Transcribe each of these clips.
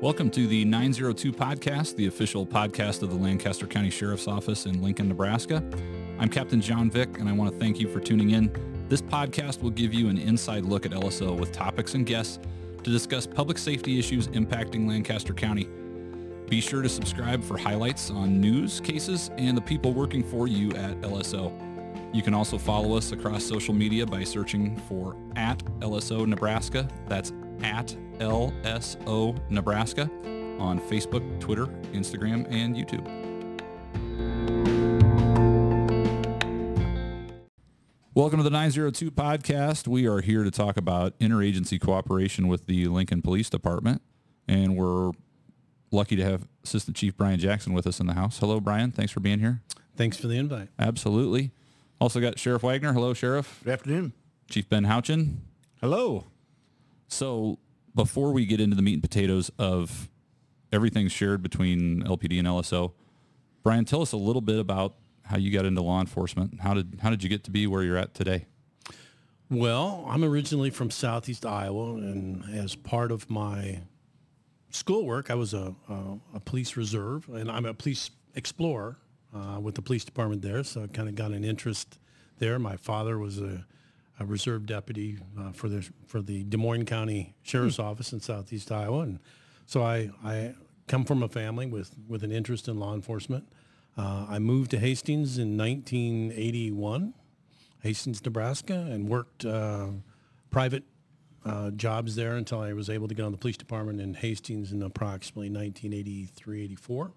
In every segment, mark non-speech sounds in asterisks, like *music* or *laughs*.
Welcome to the 902 podcast, the official podcast of the Lancaster County Sheriff's Office in Lincoln, Nebraska. I'm Captain John Vik, and I want to thank you for tuning in. This podcast will give you an inside look at LSO with topics and guests to discuss public safety issues impacting Lancaster County. Be sure to subscribe for highlights on news, cases, and the people working for you at LSO. You can also follow us across social media by searching for at LSO Nebraska. That's at LSO Nebraska on Facebook, Twitter, Instagram, and YouTube. Welcome to the 902 podcast. We are here to talk about interagency cooperation with the Lincoln Police Department, and we're lucky to have Assistant Chief Brian Jackson with us in the house. Hello, Brian. Thanks for being here. Thanks for the invite. Absolutely. Also got Sheriff Wagner. Hello, Sheriff. Good afternoon. Chief Ben Houchin. Hello. So before we get into the meat and potatoes of everything shared between LPD and LSO, Brian, tell us a little bit about how you got into law enforcement. How did how did you get to be where you're at today? Well, I'm originally from Southeast Iowa, and as part of my schoolwork, I was a, a, a police reserve, and I'm a police explorer uh, with the police department there. So I kind of got an interest there. My father was a, a reserve deputy uh, for the for the Des Moines County Sheriff's hmm. Office in Southeast Iowa, and so I I come from a family with with an interest in law enforcement. Uh, I moved to Hastings in 1981, Hastings, Nebraska, and worked uh, private uh, jobs there until I was able to get on the police department in Hastings in approximately 1983, 84.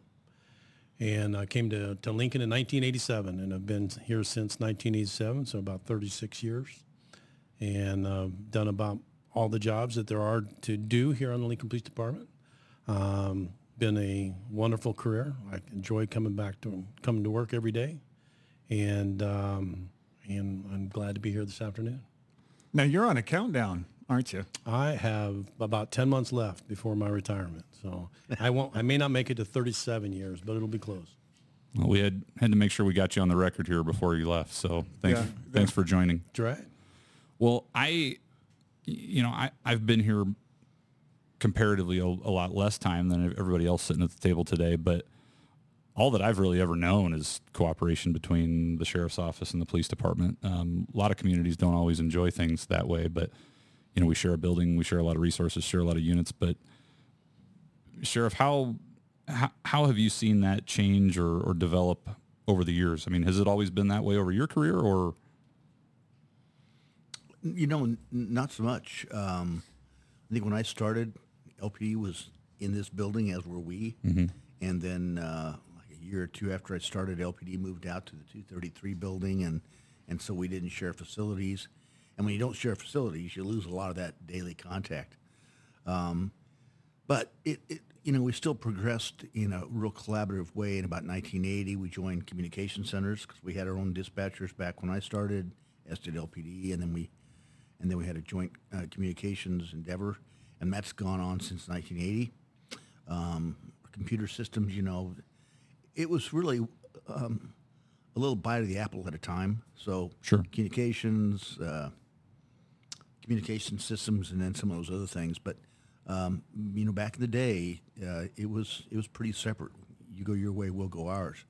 And I came to, to Lincoln in 1987 and have been here since 1987, so about 36 years. And uh, done about all the jobs that there are to do here on the Lincoln Police Department. Um, been a wonderful career. I enjoy coming back to coming to work every day, and um, and I'm glad to be here this afternoon. Now you're on a countdown, aren't you? I have about ten months left before my retirement, so I won't. I may not make it to 37 years, but it'll be close. Well, we had had to make sure we got you on the record here before you left. So thanks, yeah, thanks for joining. That's right. Well, I, you know, I I've been here comparatively a, a, lot less time than everybody else sitting at the table today. But all that I've really ever known is cooperation between the sheriff's office and the police department. Um, a lot of communities don't always enjoy things that way, but you know, we share a building, we share a lot of resources, share a lot of units. But sheriff, how how, how have you seen that change or, or develop over the years? I mean, has it always been that way over your career, or you know, not so much. Um, I think when I started, LPD was in this building, as were we. Mm-hmm. And then uh, like a year or two after I started, LPD moved out to the 233 building, and and so we didn't share facilities. And when you don't share facilities, you lose a lot of that daily contact. Um, but it, it, you know, we still progressed in a real collaborative way. In about 1980, we joined communication centers because we had our own dispatchers back when I started, as did LPD, and then we, and then we had a joint uh, communications endeavor and that's gone on since 1980. Um, computer systems, you know, it was really um, a little bite of the apple at a time. So sure. communications, uh, communication systems, and then some of those other things. But um, you know, back in the day, uh, it was it was pretty separate. You go your way, we'll go ours.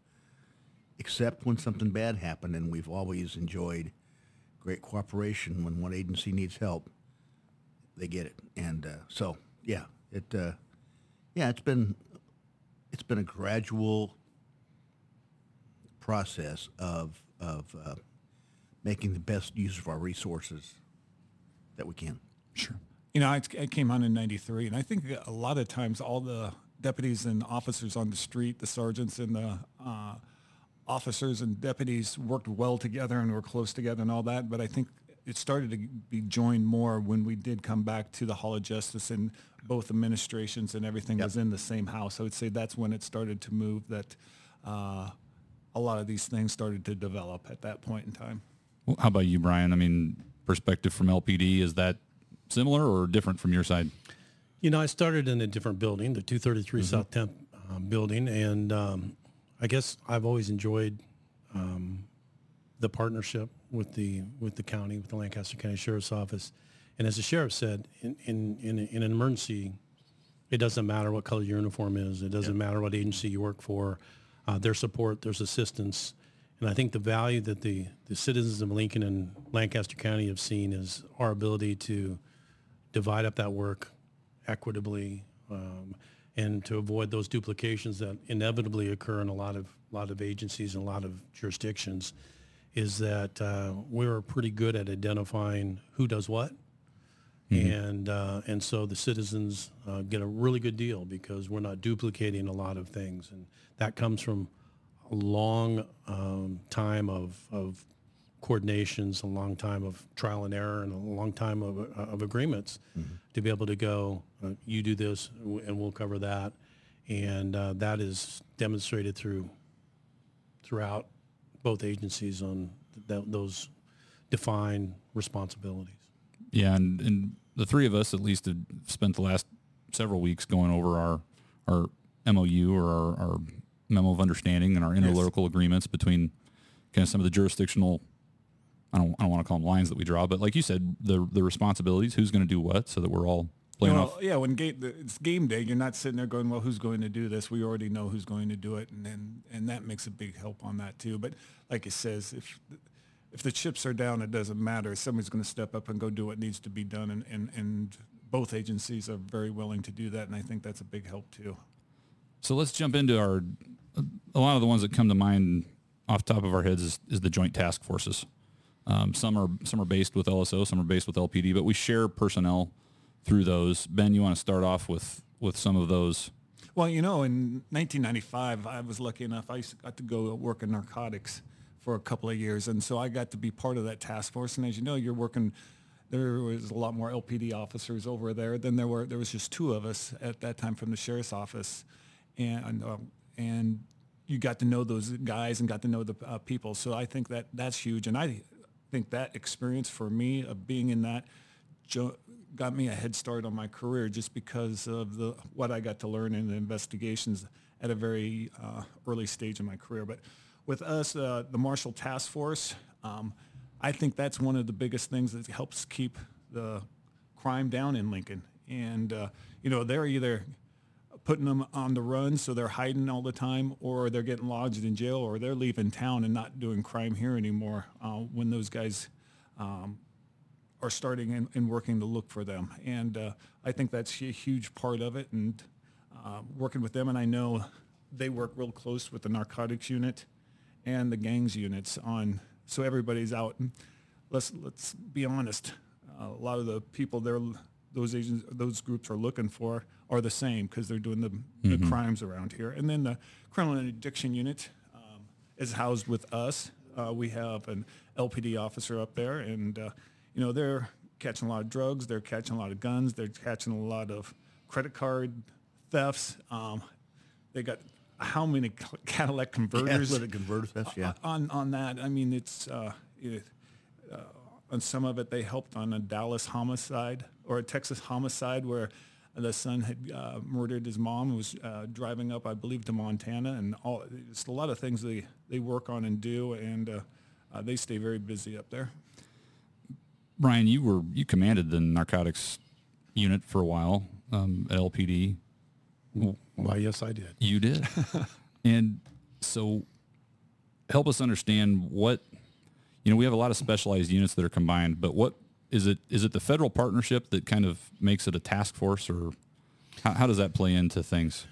Except when something bad happened, and we've always enjoyed great cooperation when one agency needs help they get it. And uh, so, yeah, it, uh, yeah, it's been, it's been a gradual process of of uh, making the best use of our resources that we can. Sure. You know, I, I came on in '93, and I think a lot of times all the deputies and officers on the street, the sergeants and the uh, officers and deputies worked well together and were close together and all that. But I think it started to be joined more when we did come back to the Hall of Justice and both administrations and everything yep. was in the same house. I would say that's when it started to move that uh, a lot of these things started to develop at that point in time. Well, how about you, Brian? I mean, perspective from LPD, is that similar or different from your side? You know, I started in a different building, the 233 mm-hmm. South 10th uh, building, and um, I guess I've always enjoyed um, the partnership with the with the county, with the Lancaster County Sheriff's Office. And as the sheriff said, in, in, in, in an emergency It doesn't matter what color your uniform is. It doesn't matter what agency you work for. Uh, their support, there's assistance. And I think the value that the, the citizens of Lincoln and Lancaster County have seen is our ability to divide up that work equitably um, and to avoid those duplications that inevitably occur in a lot of lot of agencies and a lot of jurisdictions is that uh, we're pretty good at identifying who does what. And uh, and so the citizens uh, get a really good deal because we're not duplicating a lot of things, and that comes from a long um, time of of coordinations, a long time of trial and error, and a long time of, uh, of agreements to be able to go, uh, you do this, and we'll cover that, and uh, that is demonstrated through throughout both agencies on th- those defined responsibilities. Yeah, and, and the three of us at least have spent the last several weeks going over our our MOU or our, our memo of understanding and our interlocal agreements between kind of some of the jurisdictional. I don't, I don't want to call them lines that we draw, but like you said, the the responsibilities, who's going to do what, so that we're all playing well, off. yeah, when game, it's game day, you're not sitting there going, "Well, who's going to do this?" We already know who's going to do it, and and, and that makes a big help on that too. But like it says, if if the chips are down, it doesn't matter. Somebody's going to step up and go do what needs to be done, and, and and both agencies are very willing to do that, and I think that's a big help too. So let's jump into our. A lot of the ones that come to mind off top of our heads is, is the joint task forces. Um, some are some are based with LSO, some are based with LPD, but we share personnel through those. Ben, you want to start off with with some of those? Well, you know, in 1995, I was lucky enough. I got to go work in narcotics for a couple of years, and so I got to be part of that task force. And as you know, you're working. There was a lot more LPD officers over there than there were. There was just two of us at that time from the sheriff's office, and uh, and you got to know those guys and got to know the uh, people. So I think that that's huge, and I think that experience for me of being in that got me a head start on my career just because of the what I got to learn in the investigations at a very uh, early stage in my career. But with us, uh, the Marshals Task Force, um, I think that's one of the biggest things that helps keep the crime down in Lincoln. And uh, you know, they're either putting them on the run so they're hiding all the time or they're getting lodged in jail or they're leaving town and not doing crime here anymore uh, when those guys um, are starting and, working to look for them. And uh, I think that's a huge part of it. And uh, working with them, and I know they work real close with the narcotics unit and the gangs units on, so everybody's out. And let's let's be honest, a lot of the people there, those agents, those groups are looking for are the same because they're doing the, mm-hmm. the, crimes around here. And then the criminal interdiction unit um, is housed with us. Uh, we have an LPD officer up there, and uh, you know, they're catching a lot of drugs, they're catching a lot of guns, they're catching a lot of credit card thefts. Um, they got how many Cadillac converters? *laughs* Catalytic converter thefts, yeah. On on that, I mean, it's uh, it, uh, on some of it they helped on a Dallas homicide or a Texas homicide where the son had uh, murdered his mom and was uh, driving up, I believe, to Montana, and all. It's a lot of things they they work on and do, and uh, uh, they stay very busy up there. Brian, you were you commanded the narcotics unit for a while um, at LPD. Why, yes, I did. You did, *laughs* and so help us understand what you know. We have a lot of specialized units that are combined, but what is it? Is it the federal partnership that kind of makes it a task force, or how, how does that play into things?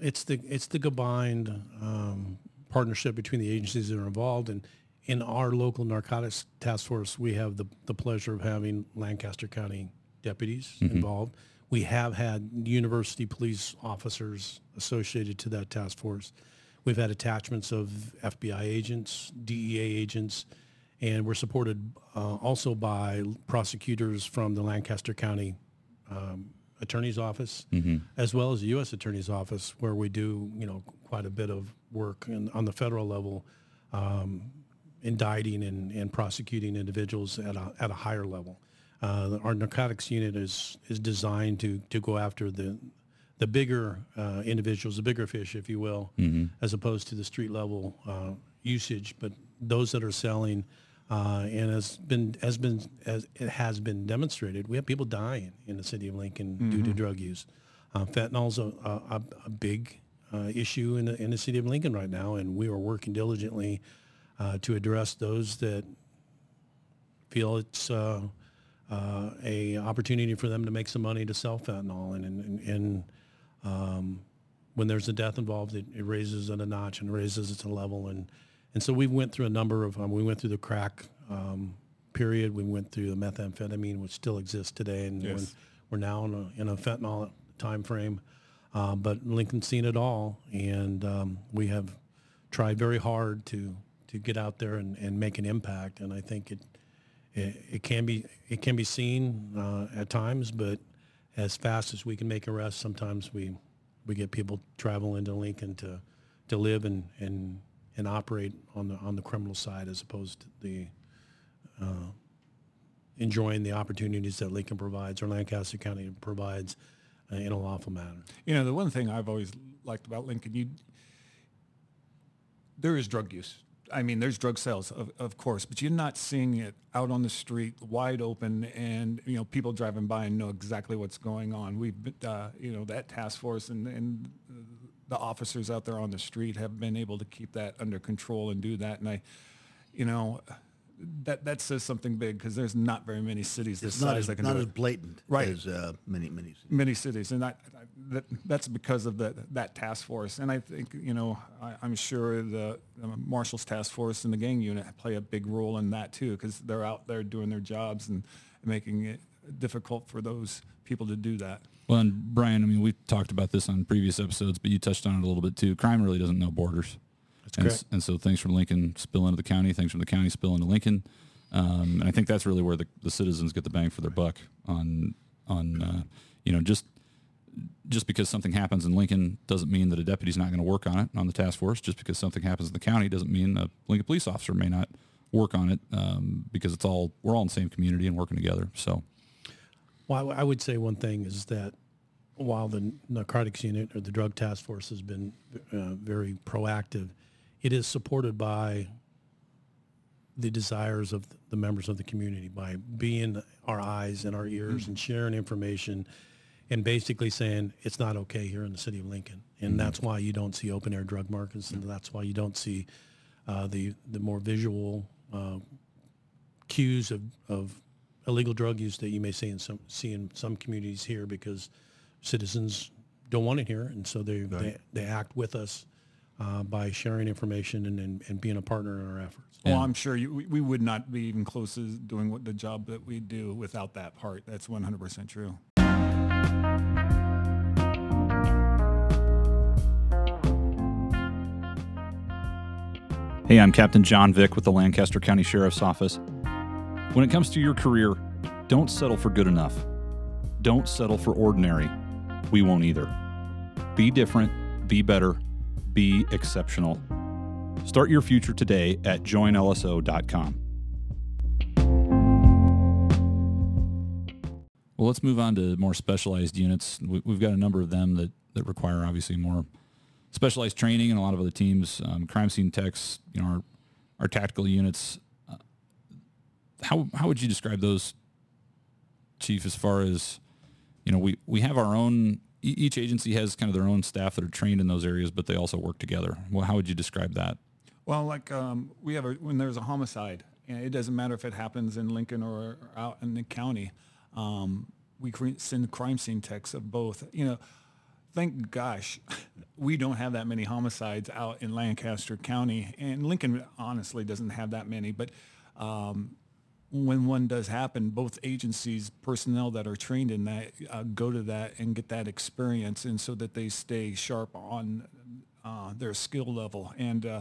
It's the it's the combined um, partnership between the agencies that are involved, and in our local narcotics task force, we have the, the pleasure of having Lancaster County deputies mm-hmm. involved. We have had university police officers associated to that task force. We've had attachments of FBI agents, DEA agents, and we're supported uh, also by prosecutors from the Lancaster County um, Attorney's Office, mm-hmm. as well as the U.S. Attorney's Office, where we do you know quite a bit of work and on the federal level. Um, indicting and, and prosecuting individuals at a, at a higher level. Uh, our narcotics unit is is designed to to go after the the bigger uh, individuals, the bigger fish, if you will, mm-hmm. as opposed to the street level uh, usage. But those that are selling, uh, and has been has been as it has been demonstrated, we have people dying in the city of Lincoln mm-hmm. due to mm-hmm. drug use. Uh, fentanyl's a, a, a big uh, issue in the, in the city of Lincoln right now, and we are working diligently uh, to address those that feel it's uh, uh, a opportunity for them to make some money to sell fentanyl. And, and, and um, when there's a death involved, it, it raises it a notch and raises it to level. And, and so we went through a number of, um, we went through the crack um, period. We went through the methamphetamine, which still exists today. And Yes. we're, we're now in a, in a fentanyl time frame. Uh, but Lincoln's seen it all. And um, we have tried very hard to, to get out there and, and make an impact. And I think it, it, it can be it can be seen uh, at times, but as fast as we can make arrests, sometimes we we get people travel into Lincoln to to live and and and operate on the on the criminal side as opposed to the uh, enjoying the opportunities that Lincoln provides or Lancaster County provides uh, in a lawful manner. You know, the one thing I've always liked about Lincoln, you there is drug use. I mean, there's drug sales, of, of course, but you're not seeing it out on the street, wide open, and you know, people driving by and know exactly what's going on. We've, uh, you know, that task force and and the officers out there on the street have been able to keep that under control and do that. And I, you know, that that says something big because there's not very many cities this It's not size as, that can not do as it blatant Right. as uh, many many cities. many cities, and I, I, that, that's because of the, that task force. And I think you know I, I'm sure the, the Marshals Task Force and the gang unit play a big role in that too, because they're out there doing their jobs and making it difficult for those people to do that. Well, and Brian, I mean, we've talked about this on previous episodes, but you touched on it a little bit too. Crime really doesn't know borders. And, s- and so things from Lincoln spill into the county, things from the county spill into Lincoln. Um, and I think that's really where the, the citizens get the bang for their buck on, on, uh, you know, just, just because something happens in Lincoln doesn't mean that a deputy's not going to work on it on the task force. Just because something happens in the county doesn't mean a Lincoln police officer may not work on it um, because it's all, we're all in the same community and working together. So, Well, I would say one thing is that while the narcotics unit or the drug task force has been uh, very proactive, it is supported by the desires of the members of the community by being our eyes and our ears and sharing information and basically saying it's not okay here in the city of Lincoln. And that's why you don't see open air drug markets and that's why you don't see uh, the, the more visual uh, cues of, of illegal drug use that you may see in some see in some communities here because citizens don't want it here, and so they they, they act with us uh, by sharing information and, and, and being a partner in our efforts. Well, I'm sure you, we, we would not be even close to doing what the job that we do without that part. That's 100% true. Hey, I'm Captain John Vik with the Lancaster County Sheriff's Office. When it comes to your career, don't settle for good enough. Don't settle for ordinary. We won't either. Be different, be better, be exceptional. Start your future today at joinlso.com. Well, let's move on to more specialized units. We- We've got a number of them that, that require obviously more specialized training and a lot of other teams, um, crime scene techs, you know, our, our tactical units. Uh, how, how would you describe those, Chief, as far as, you know, we, we have our own, each agency has kind of their own staff that are trained in those areas, but they also work together. Well, how would you describe that? Well, like um, we have a, when there's a homicide, it doesn't matter if it happens in Lincoln or, or out in the county, um, we send crime scene techs of both. You know, thank gosh, we don't have that many homicides out in Lancaster County, and Lincoln honestly doesn't have that many. But um, when one does happen, both agencies, personnel that are trained in that, uh, go to that and get that experience, and so that they stay sharp on uh, their skill level. And uh,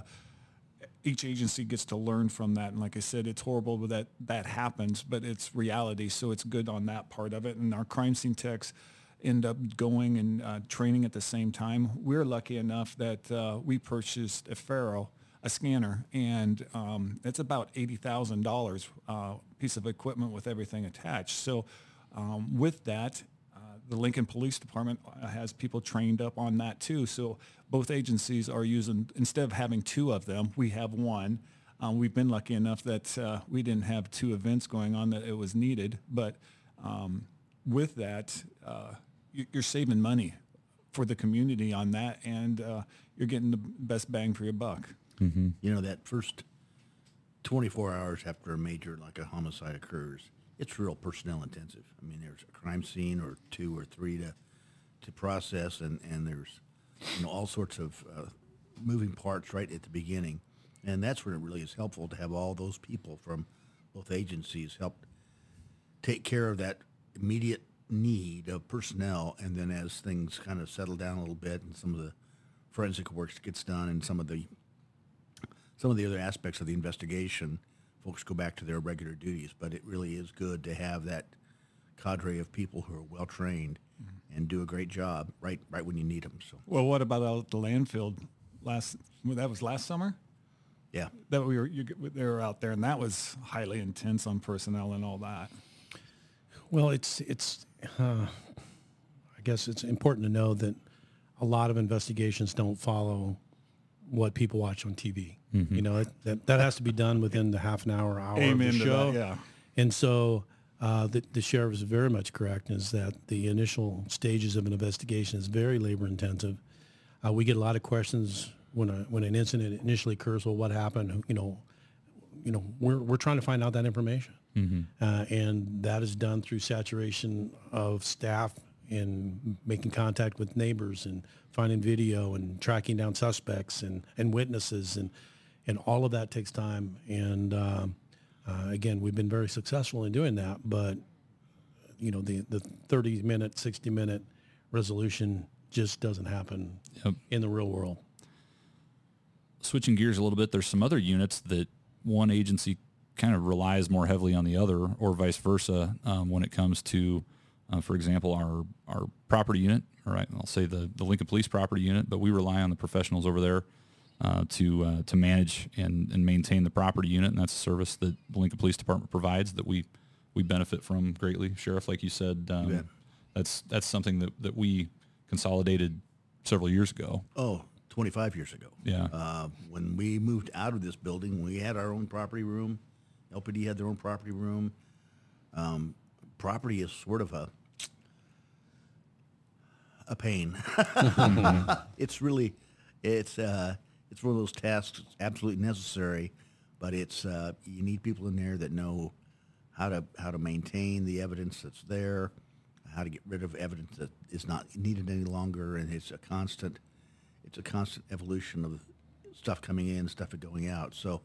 each agency gets to learn from that. And like I said, it's horrible that that happens, but it's reality. So it's good on that part of it. And our crime scene techs end up going and uh, training at the same time. We're lucky enough that uh, we purchased a Faro, a scanner, and um, it's about eighty thousand dollars uh, piece of equipment with everything attached. So um, with that, uh, the Lincoln Police Department uh, has people trained up on that too. So both agencies are using, instead of having two of them, we have one. Um, we've been lucky enough that uh, we didn't have two events going on that it was needed. But um, with that, uh, you- you're saving money for the community on that, and uh, you're getting the best bang for your buck. You know, that first 24 hours after a major, like a homicide occurs, it's real personnel intensive. I mean, there's a crime scene or two or three to, to process, and, and there's, you know, all sorts of uh, moving parts right at the beginning. And that's where it really is helpful to have all those people from both agencies help take care of that immediate need of personnel. And then as things kind of settle down a little bit and some of the forensic work gets done and some of the some of the other aspects of the investigation, folks go back to their regular duties. But it really is good to have that cadre of people who are well trained and do a great job right right when you need them. So Well, what about out at the landfill last? well, That was last summer. yeah, That we were you, they were out there, and that was highly intense on personnel and all that. Well, it's it's. Uh, I guess it's important to know that a lot of investigations don't follow what people watch on TV. You know it, that that has to be done within the half an hour, hour Amen of to the that, show. yeah. And so uh, the, the sheriff is very much correct is that the initial stages of an investigation is very labor intensive. Uh, we get a lot of questions when a, when an incident initially occurs. Well, what happened? You know, you know, we're, we're trying to find out that information. Uh, and that is done through saturation of staff and making contact with neighbors and finding video and tracking down suspects and, and witnesses. And, and all of that takes time. And um, uh, again, we've been very successful in doing that. But, you know, the, the 30 minute, 60 minute resolution just doesn't happen Yep. in the real world. switching gears a little bit, there's some other units that one agency kind of relies more heavily on the other, or vice versa, um, when it comes to, uh, for example, our our property unit. All right, I'll say the the Lincoln Police property unit, but we rely on the professionals over there uh, to uh, to manage and, and maintain the property unit, and that's a service that the Lincoln Police Department provides that we we benefit from greatly. Sheriff, like you said, um, that's that's something that, that we consolidated several years ago. oh, 25 years ago. Yeah. Uh, when we moved out of this building, we had our own property room. LPD had their own property room. Um, property is sort of a a pain. *laughs* it's really, it's uh, it's one of those tasks that's absolutely necessary, but it's uh, you need people in there that know how to how to maintain the evidence that's there, how to get rid of evidence that is not needed any longer, and it's a constant it's a constant evolution of stuff coming in, stuff going out. So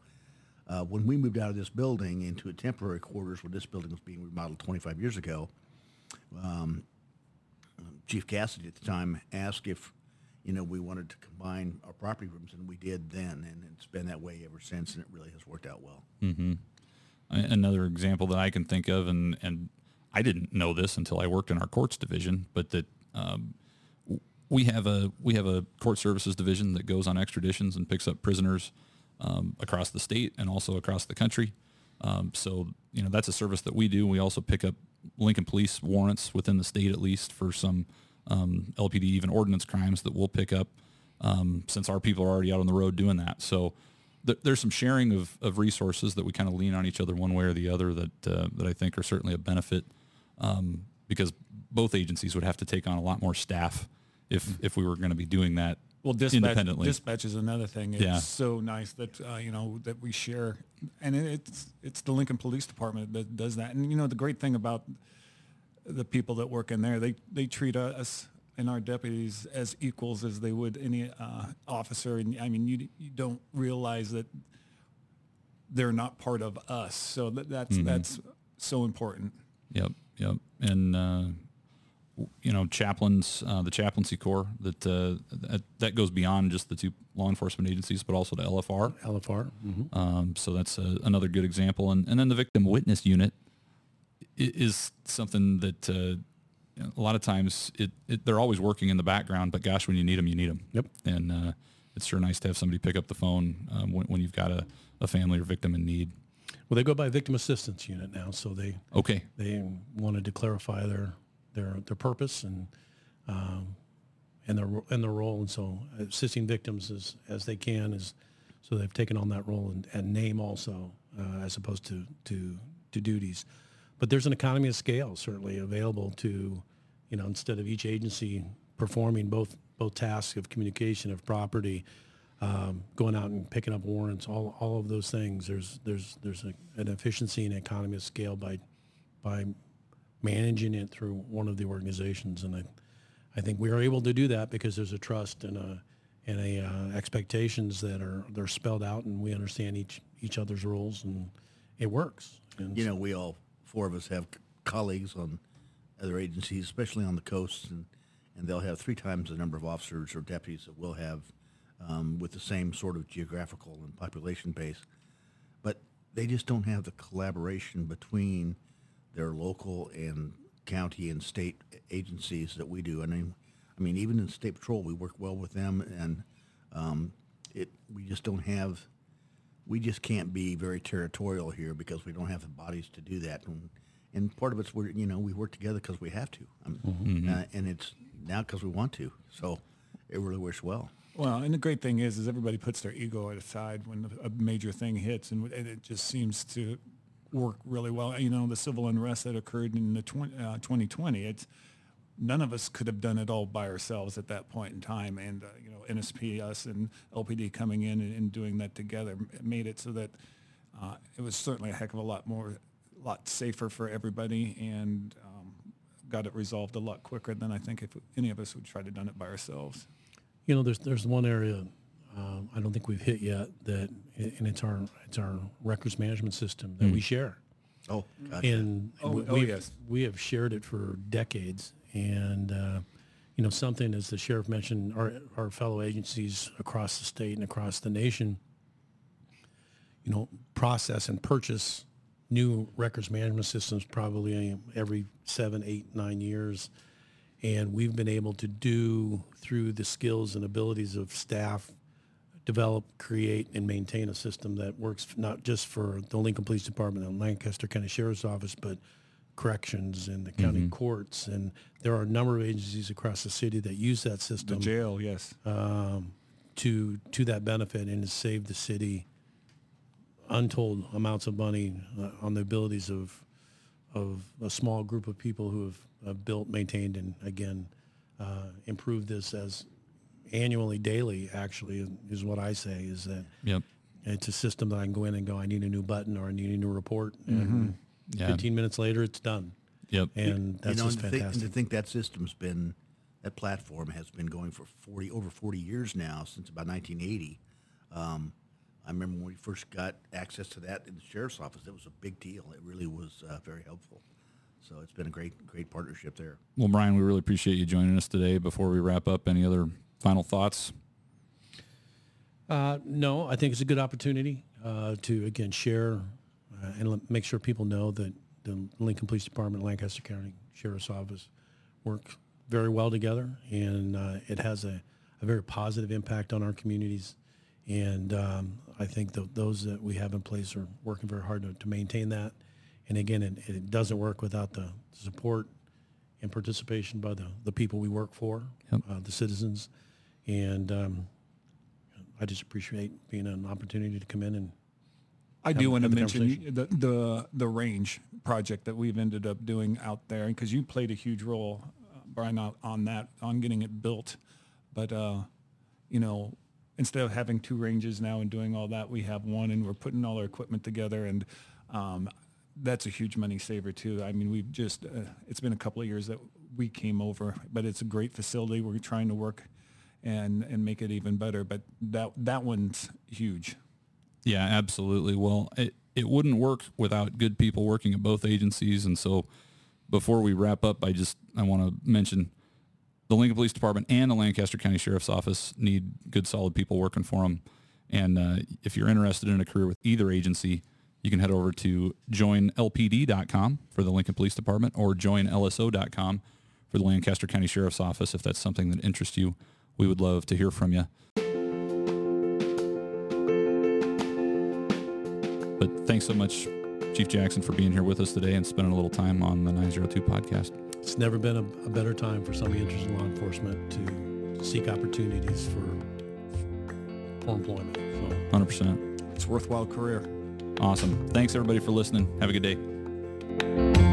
uh, when we moved out of this building into a temporary quarters where this building was being remodeled 25 years ago, um, Chief Casady at the time asked if, you know, we wanted to combine our property rooms, and we did then, and it's been that way ever since, and it really has worked out well. A- Another example that I can think of, and, and I didn't know this until I worked in our courts division, but that um, we have a we have a court services division that goes on extraditions and picks up prisoners um, across the state and also across the country. Um, so you know that's a service that we do. We also pick up Lincoln Police warrants within the state at least for some um, LPD even ordinance crimes that we'll pick up um, since our people are already out on the road doing that. So th- there's some sharing of, of resources that we kind of lean on each other one way or the other that uh, that I think are certainly a benefit um, because both agencies would have to take on a lot more staff if if we were going to be doing that Well, dispatch, independently. dispatch is another thing. It's Yeah. so nice that uh, you know that we share, and it's it's the Lincoln Police Department that does that. And you know the great thing about the people that work in there, they they treat us and our deputies as equals as they would any uh, officer. And I mean, you you don't realize that they're not part of us. So that, that's Mm-hmm. that's so important. Yep, yep. And uh, you know, chaplains, uh, the chaplaincy corps that, uh, that that goes beyond just the two law enforcement agencies, but also to LFR. LFR. mhm. Um, so that's a, another good example. And and then the victim witness unit is something that uh, you know, a lot of times it, it they're always working in the background, but gosh, when you need them, you need them. Yep. And uh, it's sure nice to have somebody pick up the phone um, when, when you've got a, a family or victim in need. Well, they go by victim assistance unit now, so they Okay. they wanted to clarify their their their purpose and um, and their and their role, and so assisting victims as as they can is so they've taken on that role and, and name also uh, as opposed to to to duties. But there's an economy of scale certainly available to you know, instead of each agency performing both both tasks of communication of property, um, going out and picking up warrants, all, all of those things. There's there's there's a, an efficiency and economy of scale by by managing it through one of the organizations, and I I think we are able to do that because there's a trust and a and a uh, expectations that are they're spelled out, and we understand each each other's roles, and it works. And You know, we all four of us have colleagues on other agencies, especially on the coast, and and they'll have three times the number of officers or deputies that we'll have um, with the same sort of geographical and population base, but they just don't have the collaboration between their local and county and state agencies that we do. I mean, I mean, even in state patrol, we work well with them, and um, it we just don't have we just can't be very territorial here because we don't have the bodies to do that. And, and part of it's we're you know we work together because we have to, um, uh, and it's now because we want to. So it really works well. Well, and the great thing is, is everybody puts their ego aside when a major thing hits, and, and it just seems to work really well. You know, the civil unrest that occurred in the 20, uh, 2020, it's none of us could have done it all by ourselves at that point in time. And, uh, you know, NSP, us and LPD coming in and, and doing that together made it so that uh, it was certainly a heck of a lot more, lot safer for everybody and um, got it resolved a lot quicker than I think if any of us would try to done it by ourselves. You know, there's there's one area um, I don't think we've hit yet that, and it's our it's our records management system that we share, Oh, gotcha. and Oh, we, oh, we've- yes. we have shared it for decades. And uh, you know, something as the sheriff mentioned, our our fellow agencies across the state and across the nation, you know, process and purchase new records management systems probably every seven, eight, nine years. And we've been able to do through the skills and abilities of staff, develop, create, and maintain a system that works not just for the Lincoln Police Department and Lancaster County Sheriff's Office, but corrections and the county courts. And there are a number of agencies across the city that use that system. The jail, yes. um, to to that benefit and has saved the city untold amounts of money uh, on the abilities of of a small group of people who have, have built, maintained, and again uh, improved this as annually, daily. Actually, is, is what I say is that Yep. it's a system that I can go in and go, I need a new button or I need a new report, and Yeah. 15 minutes later, it's done. Yep. And that's you know, just and to, think, and fantastic. to think that system's been that platform has been going for 40 over 40 years now since about 1980 um, i remember when we first got access to that in the sheriff's office it was a big deal it really was uh, very helpful so it's been a great great partnership there Well, Brian, we really appreciate you joining us today. Before we wrap up, any other final thoughts? Uh, no, I think it's a good opportunity uh, to again share uh, and make sure people know that the Lincoln Police Department, Lancaster County Sheriff's Office, work very well together, and uh, it has a, a very positive impact on our communities. And um, I think that those that we have in place are working very hard to, to maintain that. And again, it, it doesn't work without the support and participation by the, the people we work for, Yep. uh, the citizens. And um, I just appreciate being an opportunity to come in and I have- do want to mention the, the the range project that we've ended up doing out there because you played a huge role, uh, Brian, on, on that on getting it built. But uh, you know, instead of having two ranges now and doing all that, we have one, and we're putting all our equipment together, and um, that's a huge money saver too. I mean, we've just uh, it's been a couple of years that we came over, but it's a great facility. We're trying to work and and make it even better. But that that one's huge. Yeah, absolutely. Well, it, it wouldn't work without good people working at both agencies. And so before we wrap up, I just, I want to mention the Lincoln Police Department and the Lancaster County Sheriff's Office need good, solid people working for them. And uh, if you're interested in a career with either agency, you can head over to joinlpd.com for the Lincoln Police Department or joinlso.com for the Lancaster County Sheriff's Office. If that's something that interests you, we would love to hear from you. But thanks so much, Chief Jackson, for being here with us today and spending a little time on the 902 podcast. it's never been a, a better time for somebody interested in law enforcement to seek opportunities for, for employment. So 100%. It's a worthwhile career. Awesome. Thanks, everybody, for listening. Have a good day.